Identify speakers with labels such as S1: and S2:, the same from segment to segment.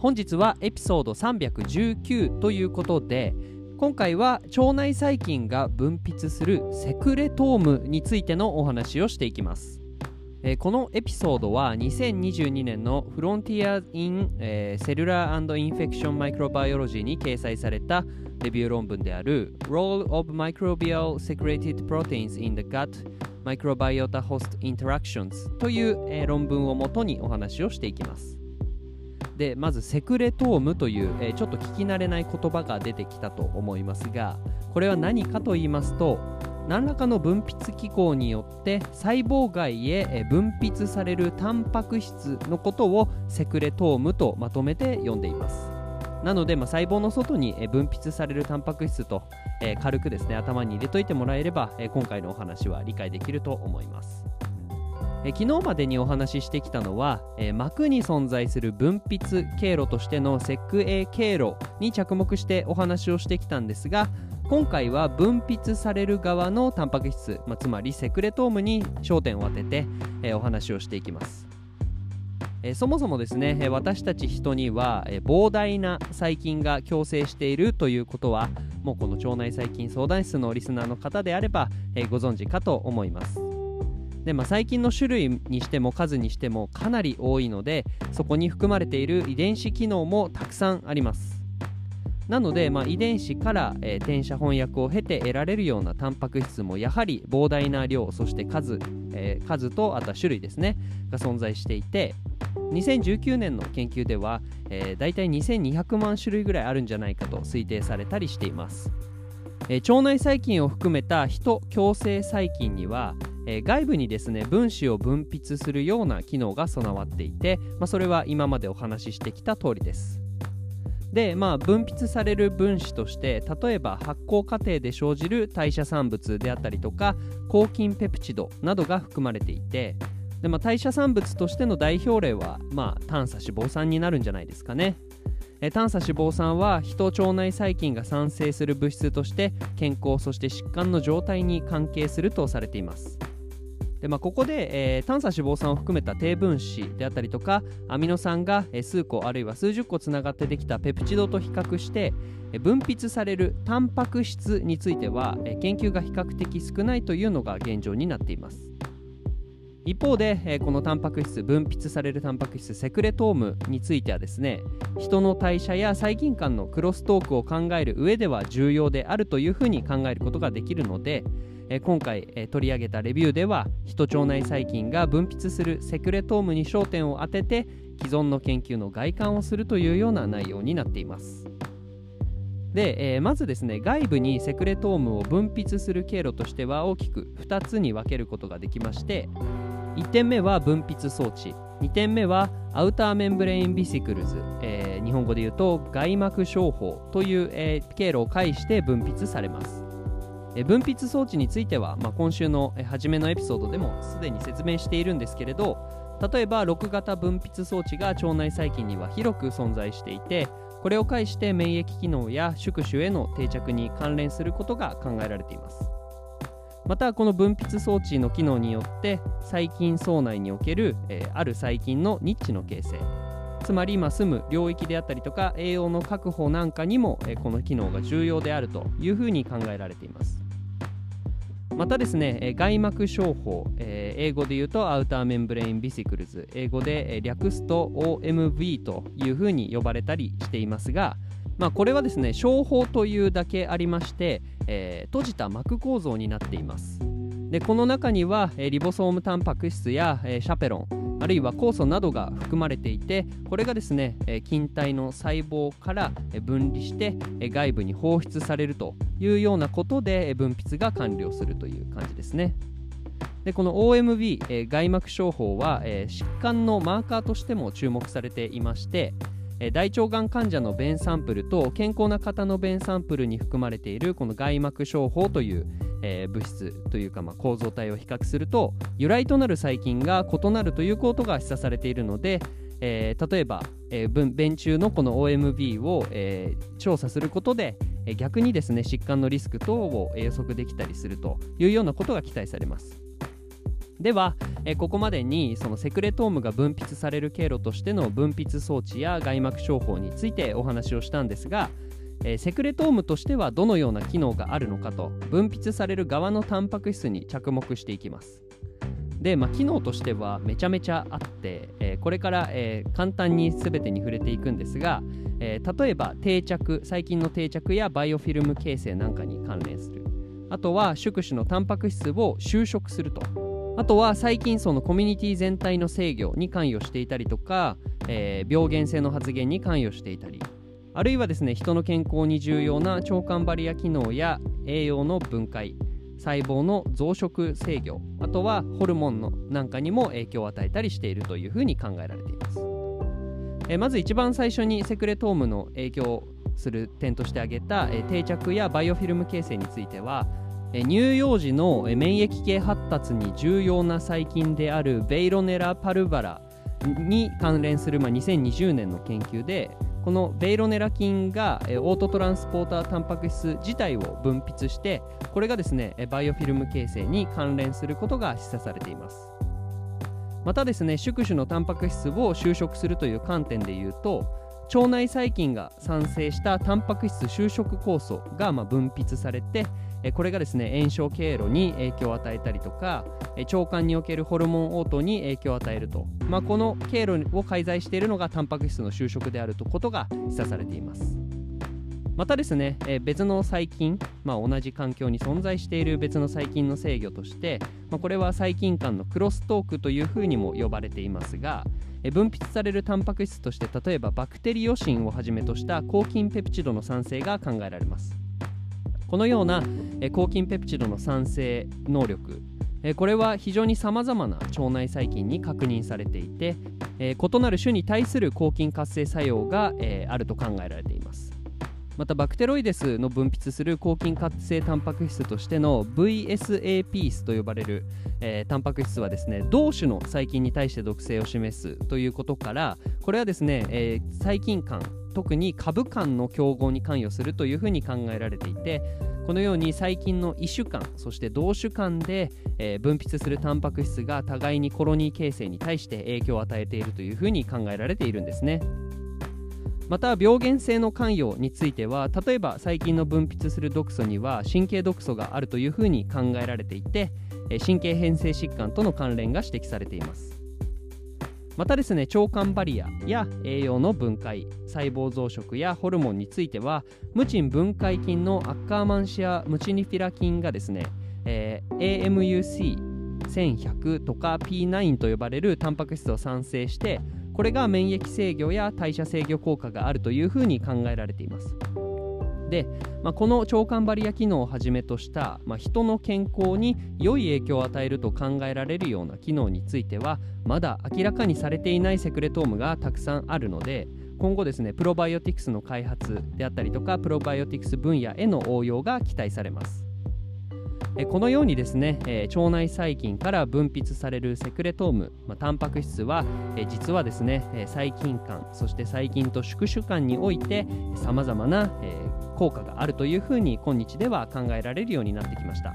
S1: 本日はエピソード319ということで今回は腸内細菌が分泌するセクレトームについてのお話をしていきます、このエピソードは2022年の Frontier in Cellular Infection Microbiology に掲載されたレビュー論文である Role of Microbial Secreted Proteins in the Gut Microbiota Host Interactions という、論文をもとにお話をしていきます。でまずセクレトームという、えー、ちょっと聞き慣れない言葉が出てきたと思いますがこれは何かと言いますと何らかの分泌機構によって細胞外へ分泌されるタンパク質のことをセクレトームとまとめて呼んでいます。なので、まあ、細胞の外に分泌されるタンパク質と、えー、軽くですね頭に入れといてもらえれば、えー、今回のお話は理解できると思います。え昨日までにお話ししてきたのは、え膜に存在する分泌経路としてのセクエ経路に着目してお話をしてきたんですが今回は分泌される側のタンパク質、まあ、つまりセクレトームに焦点を当てて、え、お話をしていきます、え、そもそもですね、私たち人には、え膨大な細菌が共生しているということはもうこの腸内細菌相談室のリスナーの方であれば、えご存知かと思います。で、まあ、細菌の種類にしても数にしてもかなり多いのでそこに含まれている遺伝子機能もたくさんあります。なので、まあ、遺伝子から、えー、転写翻訳を経て得られるようなタンパク質もやはり膨大な量そして数、えー、数とあとは種類ですねが存在していて2019年の研究では、えー、大体2200万種類ぐらいあるんじゃないかと推定されたりしています、え、腸内細菌を含めた人共生細菌にはえ、外部にですね分子を分泌するような機能が備わっていて、まあ、それは今までお話ししてきた通りですで、まあ、分泌される分子として例えば発酵過程で生じる代謝産物であったりとか抗菌ペプチドなどが含まれていてで、まあ、代謝産物としての代表例は、まあ、短鎖脂肪酸になるんじゃないですかね。え短鎖脂肪酸は人腸内細菌が産生する物質として健康そして疾患の状態に関係するとされています。でまあ、ここで、えー、短鎖脂肪酸を含めた低分子であったりとかアミノ酸が、えー、数個あるいは数十個つながってできたペプチドと比較して、えー、分泌されるタンパク質については、えー、研究が比較的少ないというのが現状になっています一方で、え、このタンパク質分泌されるタンパク質セクレトームについてはですね人の代謝や細菌間のクロストークを考える上では重要であるというふうに考えることができるのでえ今回、え取り上げたレビューでは人腸内細菌が分泌するセクレトームに焦点を当てて既存の研究の外観をするというような内容になっています。で、えー、まずですね外部にセクレトームを分泌する経路としては大きく2つに分けることができまして1点目は分泌装置。2点目はアウターメンブレインビシクルズ、えー、日本語で言うと外膜商法という、えー、経路を介して分泌されます。え分泌装置については、まあ、今週の初めのエピソードでもすでに説明しているんですけれど例えば6型分泌装置が腸内細菌には広く存在していてこれを介して免疫機能や宿主への定着に関連することが考えられています。またこの分泌装置の機能によって細菌層内における、えー、ある細菌のニッチの形成。つまり今住む領域であったりとか栄養の確保なんかにも、えー、この機能が重要であるというふうに考えられています。またですねえ、外膜商法、えー、英語で言うとアウターメンブレインビシクルズ、英語で略すと OMV というふうに呼ばれたりしていますが、まあ、これはですね小胞というだけありまして、えー、閉じた膜構造になっています。でこの中には、えー、リボソームタンパク質や、えー、シャペロンあるいは酵素などが含まれていてこれがですね、えー、筋体の細胞から分離して、えー、外部に放出されるというようなことでえ分泌が完了するという感じですね。でこの OMV、えー、外膜症法は、えー、疾患のマーカーとしても注目されていまして、え大腸がん患者の便サンプルと健康な方の便サンプルに含まれているこの外膜症法という、えー、物質というか、まあ、構造体を比較すると由来となる細菌が異なるということが示唆されているので、えー、例えば、えー、便中のこの OMB を、えー、調査することで、逆にですね疾患のリスク等を予測できたりするというようなことが期待されます。では、えここまでにそのセクレトームが分泌される経路としての分泌装置や外膜症法についてお話をしたんですが、えセクレトームとしてはどのような機能があるのかと分泌される側のタンパク質に着目していきます。で、まあ、機能としてはめちゃめちゃあって、えー、これから、えー、簡単に全てに触れていくんですが、えー、例えば定着細菌の定着やバイオフィルム形成なんかに関連するあとは宿主のタンパク質を収縮するとあとは細菌層のコミュニティ全体の制御に関与していたりとか、えー、病原性の発現に関与していたりあるいはですね人の健康に重要な腸管バリア機能や栄養の分解細胞の増殖制御あとはホルモンのなんかにも影響を与えたりしているというふうに考えられています、えー、まず一番最初にセクレトームの影響する点として挙げた、えー、定着やバイオフィルム形成については乳幼児の免疫系発達に重要な細菌であるベイロネラ・パルバラに関連する、ま、2020年の研究でこのベイロネラ菌がオートトランスポータータンパク質自体を分泌してこれがですねバイオフィルム形成に関連することが示唆されています。またですね宿主のタンパク質を収縮するという観点でいうと腸内細菌が産生したタンパク質就職酵素がま分泌されてこれがですね炎症経路に影響を与えたりとか腸管におけるホルモン応答に影響を与えると、まあ、この経路を介在しているのがタンパク質の収縮であるとことが示唆されています。またですね、え別の細菌、まあ、同じ環境に存在している別の細菌の制御として、まあ、これは細菌間のクロストークというふうにも呼ばれていますが、え分泌されるタンパク質として例えばバクテリオシンをはじめとした抗菌ペプチドの産生が考えられます。このようなえ抗菌ペプチドの産生能力これは非常にさまざまな腸内細菌に確認されていて異なる種に対する抗菌活性作用があると考えられています。またバクテロイデスの分泌する抗菌活性タンパク質としての VSAPs と呼ばれる、えー、タンパク質はですね同種の細菌に対して毒性を示すということからこれはですね、えー、細菌間特に株間の競合に関与するというふうに考えられていてこのように細菌の異種間そして同種間で、えー、分泌するタンパク質が互いにコロニー形成に対して影響を与えているというふうに考えられているんですね。また病原性の関与については例えば細菌の分泌する毒素には神経毒素があるというふうに考えられていて神経変性疾患との関連が指摘されています。またですね腸管バリアや栄養の分解細胞増殖やホルモンについてはムチン分解菌のアッカーマンシアムチニフィラ菌がですね、えー、AMUC1100 とか P9 と呼ばれるタンパク質を産生してこれが免疫制御や代謝制御効果があるというふうに考えられています。で、まあ、この腸管バリア機能をはじめとした、まあ、人の健康に良い影響を与えると考えられるような機能についてはまだ明らかにされていないセクレトームがたくさんあるので今後ですねプロバイオティクスの開発であったりとかプロバイオティクス分野への応用が期待されます。えこのようにですね、え、腸内細菌から分泌されるセクレトーム、まあ、タンパク質は、え、実はですね、え、細菌間そして細菌と宿主間においてさまざまな、え効果があるというふうに今日では考えられるようになってきました。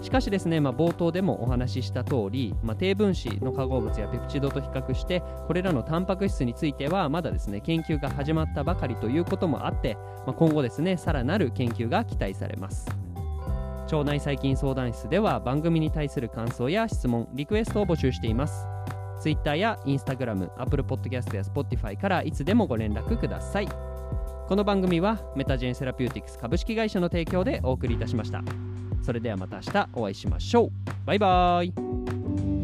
S1: しかしですね、まあ、冒頭でもお話しした通り、まあ、低分子の化合物やペプチドと比較してこれらのタンパク質についてはまだですね研究が始まったばかりということもあって、まあ、今後ですねさらなる研究が期待されます。腸内細菌相談室では番組に対する感想や質問、リクエストを募集しています。Twitter や Instagram、Apple Podcast や Spotify からいつでもご連絡ください。この番組はメタジェンセラピューティクス株式会社の提供でお送りいたしましたそれではまた明日お会いしましょうバイバーイ